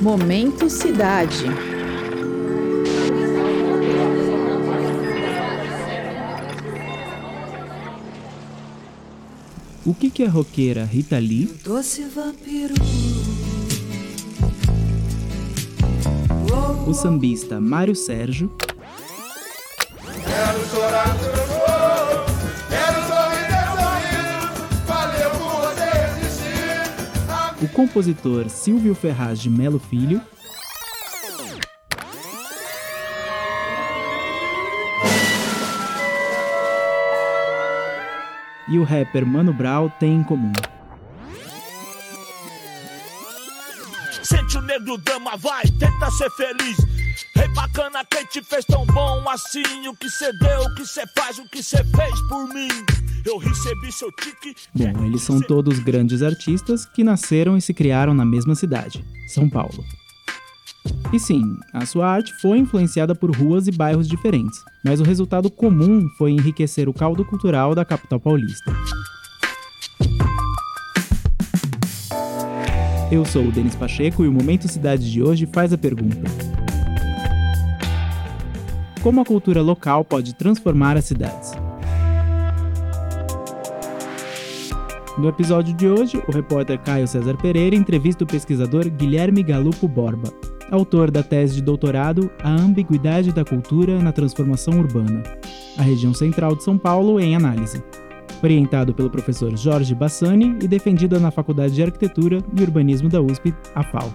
Momento Cidade. O que, que a roqueira Rita Lee, Doce vampiro. o sambista Mário Sérgio compositor Silvio Ferraz de Melo Filho e o rapper Mano Brown têm em comum. Sente o negro dama, vai, tenta ser feliz. Rei bacana, quem te fez tão bom assim? O que cê deu, o que cê faz, o que cê fez por mim? Eu recebi seu tique. Bom, eles são todos grandes artistas que nasceram e se criaram na mesma cidade, São Paulo. E sim, a sua arte foi influenciada por ruas e bairros diferentes, mas o resultado comum foi enriquecer o caldo cultural da capital paulista. Eu sou o Denis Pacheco e o Momento Cidade de hoje faz a pergunta: Como a cultura local pode transformar as cidades? No episódio de hoje, o repórter Caio César Pereira entrevista o pesquisador Guilherme Galupo Borba, autor da tese de doutorado A Ambiguidade da Cultura na Transformação Urbana, a região central de São Paulo em análise. Orientado pelo professor Jorge Bassani e defendida na Faculdade de Arquitetura e Urbanismo da USP, a FAO.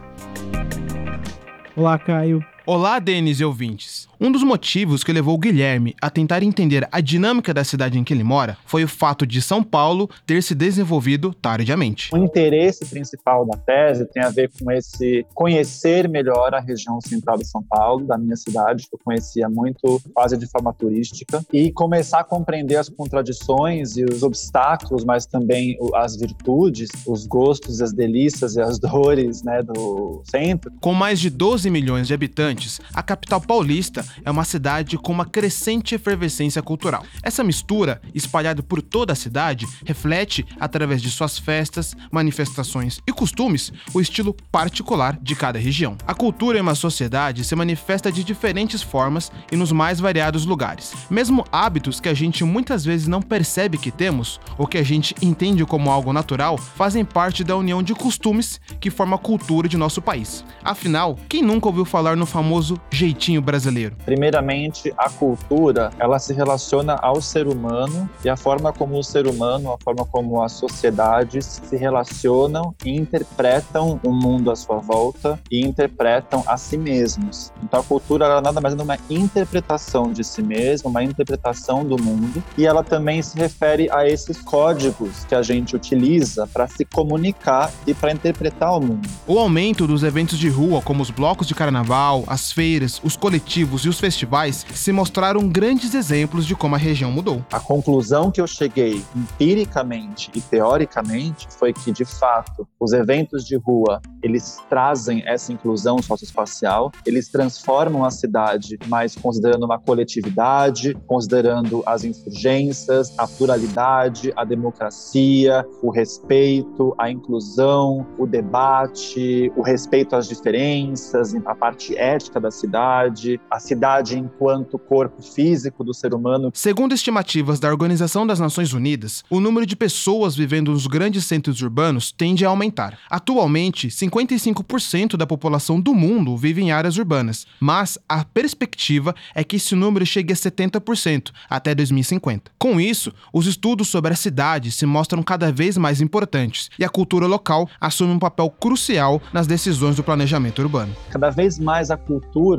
Olá, Caio. Olá, Denis e ouvintes. Um dos motivos que levou o Guilherme a tentar entender a dinâmica da cidade em que ele mora foi o fato de São Paulo ter se desenvolvido tardiamente. O interesse principal da tese tem a ver com esse conhecer melhor a região central de São Paulo, da minha cidade, que eu conhecia muito quase de forma turística, e começar a compreender as contradições e os obstáculos, mas também as virtudes, os gostos, as delícias e as dores né, do centro. Com mais de 12 milhões de habitantes, a capital paulista é uma cidade com uma crescente efervescência cultural. Essa mistura, espalhada por toda a cidade, reflete, através de suas festas, manifestações e costumes, o estilo particular de cada região. A cultura em uma sociedade se manifesta de diferentes formas e nos mais variados lugares. Mesmo hábitos que a gente muitas vezes não percebe que temos, ou que a gente entende como algo natural, fazem parte da união de costumes que forma a cultura de nosso país. Afinal, quem nunca ouviu falar no famoso jeitinho brasileiro? Primeiramente, a cultura, ela se relaciona ao ser humano e a forma como o ser humano, a forma como as sociedades se relacionam e interpretam o mundo à sua volta e interpretam a si mesmos. Então, a cultura ela nada mais é uma interpretação de si mesmo, uma interpretação do mundo, e ela também se refere a esses códigos que a gente utiliza para se comunicar e para interpretar o mundo. O aumento dos eventos de rua, como os blocos de carnaval, as feiras, os coletivos e os festivais, se mostraram grandes exemplos de como a região mudou. A conclusão que eu cheguei empiricamente e teoricamente foi que, de fato, os eventos de rua, eles trazem essa inclusão socioespacial, eles transformam a cidade, mas considerando uma coletividade, considerando as insurgências, a pluralidade, a democracia, o respeito, a inclusão, o debate, o respeito às diferenças, a parte ética da cidade, a cidade enquanto corpo físico do ser humano, Segundo estimativas da Organização das Nações Unidas, o número de pessoas vivendo nos grandes centros urbanos tende a aumentar. Atualmente, 55% da população do mundo vive em áreas urbanas, mas a perspectiva é que esse número chegue a 70% até 2050. Com isso, os estudos sobre a cidade se mostram cada vez mais importantes e a cultura local assume um papel crucial nas decisões do planejamento urbano. cada vez mais a cultura,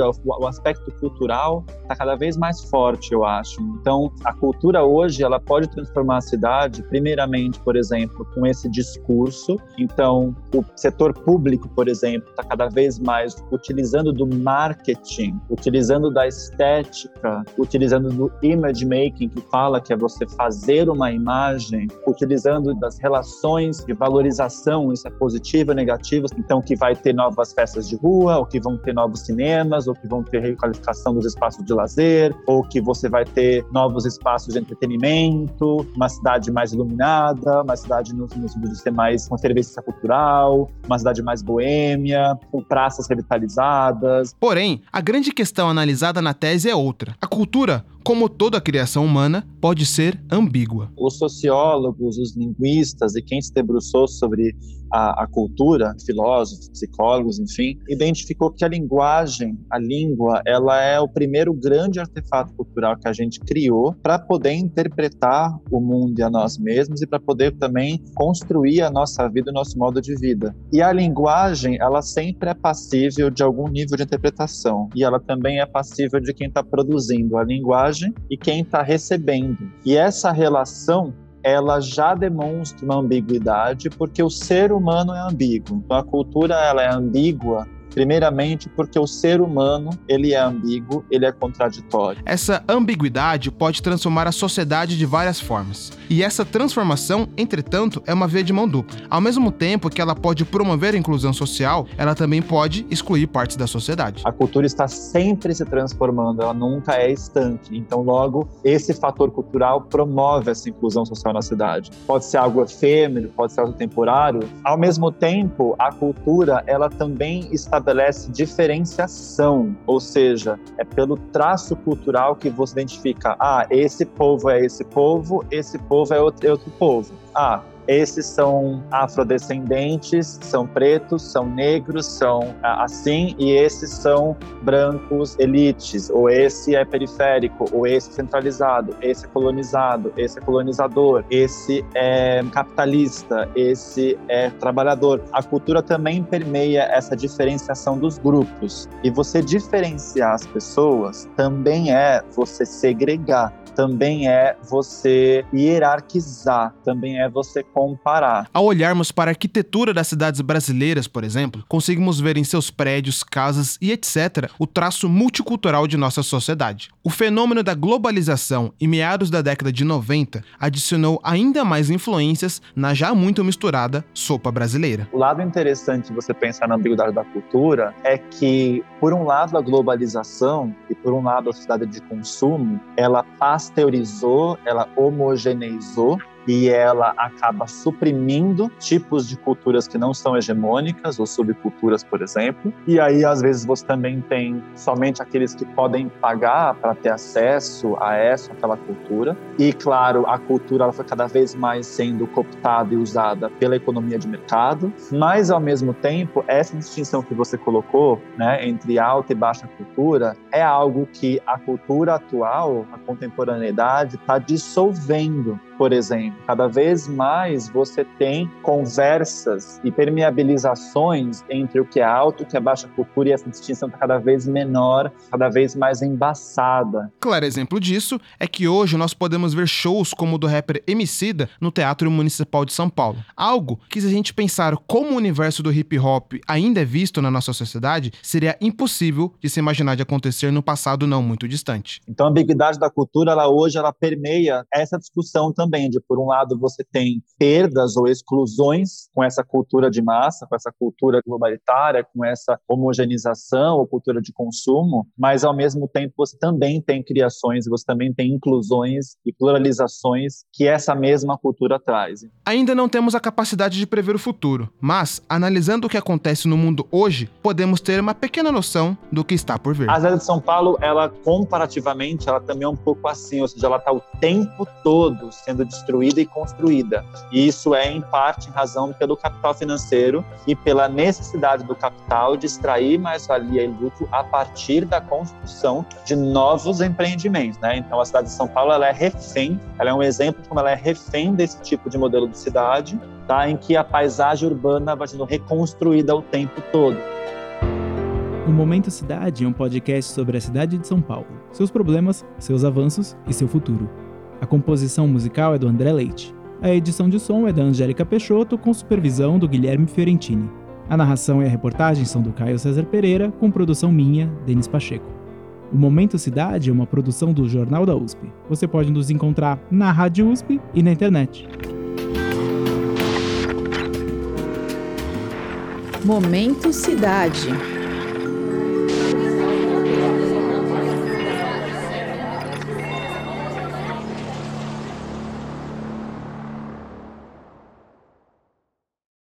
o, o aspecto cultural está cada vez mais forte, eu acho. Então, a cultura hoje, ela pode transformar a cidade, primeiramente, por exemplo, com esse discurso. Então, o setor público, por exemplo, está cada vez mais utilizando do marketing, utilizando da estética, utilizando do image making, que fala que é você fazer uma imagem, utilizando das relações de valorização, isso é positivo negativo, então que vai ter novas festas de rua, ou que vão ter novos cinemas, cinemas, ou que vão ter requalificação dos espaços de lazer, ou que você vai ter novos espaços de entretenimento, uma cidade mais iluminada, uma cidade no, sentido de ser mais com efervescência cultural, uma cidade mais boêmia, com praças revitalizadas. Porém, a grande questão analisada na tese é outra. A cultura como toda criação humana, pode ser ambígua. Os sociólogos, os linguistas e quem se debruçou sobre a, a, cultura, filósofos, psicólogos, enfim, identificou que a linguagem, a língua, ela é o primeiro grande artefato cultural que a gente criou para poder interpretar o mundo e a nós mesmos e para poder também construir a nossa vida, o nosso modo de vida. E a linguagem, ela sempre é passível de algum nível de interpretação e ela também é passível de quem está produzindo a linguagem e quem está recebendo. E essa relação ela já demonstra uma ambiguidade porque o ser humano é ambíguo. Então a cultura ela é ambígua Primeiramente, porque o ser humano, ele é ambíguo, ele é contraditório. Essa ambiguidade pode transformar a sociedade de várias formas. E essa transformação, entretanto, é uma via de mão dupla. Ao mesmo tempo que ela pode promover a inclusão social, ela também pode excluir partes da sociedade. A cultura está sempre se transformando, ela nunca é estanque. Então, logo, esse fator cultural promove essa inclusão social na cidade. Pode ser algo efêmero, pode ser algo temporário. Ao mesmo tempo, a cultura, ela também está estabelece diferenciação, ou seja, é pelo traço cultural que você identifica, ah, esse povo é esse povo, esse povo é outro, é outro povo. Ah, esses são afrodescendentes, são pretos, são negros, são assim, e esses são brancos elites, ou esse é periférico, ou esse é centralizado, esse é colonizado, esse é colonizador, esse é capitalista, esse é trabalhador. A cultura também permeia essa diferenciação dos grupos. E você diferenciar as pessoas também é você segregar também é você hierarquizar, também é você comparar. Ao olharmos para a arquitetura das cidades brasileiras, por exemplo, conseguimos ver em seus prédios, casas e etc. o traço multicultural de nossa sociedade. O fenômeno da globalização em meados da década de 90 adicionou ainda mais influências na já muito misturada sopa brasileira. O lado interessante de você pensar na ambiguidade da cultura é que, por um lado, a globalização por um lado a sociedade de consumo, ela pasteurizou, ela homogeneizou e ela acaba suprimindo tipos de culturas que não são hegemônicas ou subculturas, por exemplo. E aí, às vezes, você também tem somente aqueles que podem pagar para ter acesso a essa, aquela cultura. E, claro, a cultura ela foi cada vez mais sendo cooptada e usada pela economia de mercado. Mas, ao mesmo tempo, essa distinção que você colocou, né, entre alta e baixa cultura, é algo que a cultura atual, a contemporaneidade, está dissolvendo por exemplo. Cada vez mais você tem conversas e permeabilizações entre o que é alto e o que é baixa cultura, e essa distinção está cada vez menor, cada vez mais embaçada. Claro exemplo disso é que hoje nós podemos ver shows como o do rapper Emicida no Teatro Municipal de São Paulo. Algo que, se a gente pensar como o universo do hip hop ainda é visto na nossa sociedade, seria impossível de se imaginar de acontecer no passado não muito distante. Então a ambiguidade da cultura, ela hoje, ela permeia essa discussão também também de, por um lado, você tem perdas ou exclusões com essa cultura de massa, com essa cultura globalitária, com essa homogeneização ou cultura de consumo, mas ao mesmo tempo você também tem criações, você também tem inclusões e pluralizações que essa mesma cultura traz. Ainda não temos a capacidade de prever o futuro, mas analisando o que acontece no mundo hoje, podemos ter uma pequena noção do que está por vir. A cidade de São Paulo, ela comparativamente, ela também é um pouco assim, ou seja, ela está o tempo todo sendo sendo destruída e construída. E isso é, em parte, em razão pelo capital financeiro e pela necessidade do capital de extrair mais valia e lucro a partir da construção de novos empreendimentos. Né? Então, a cidade de São Paulo ela é refém, ela é um exemplo de como ela é refém desse tipo de modelo de cidade, tá? em que a paisagem urbana vai sendo reconstruída o tempo todo. O Momento Cidade é um podcast sobre a cidade de São Paulo, seus problemas, seus avanços e seu futuro. A composição musical é do André Leite. A edição de som é da Angélica Peixoto, com supervisão do Guilherme Fiorentini. A narração e a reportagem são do Caio César Pereira, com produção minha, Denis Pacheco. O Momento Cidade é uma produção do Jornal da USP. Você pode nos encontrar na Rádio USP e na internet. Momento Cidade.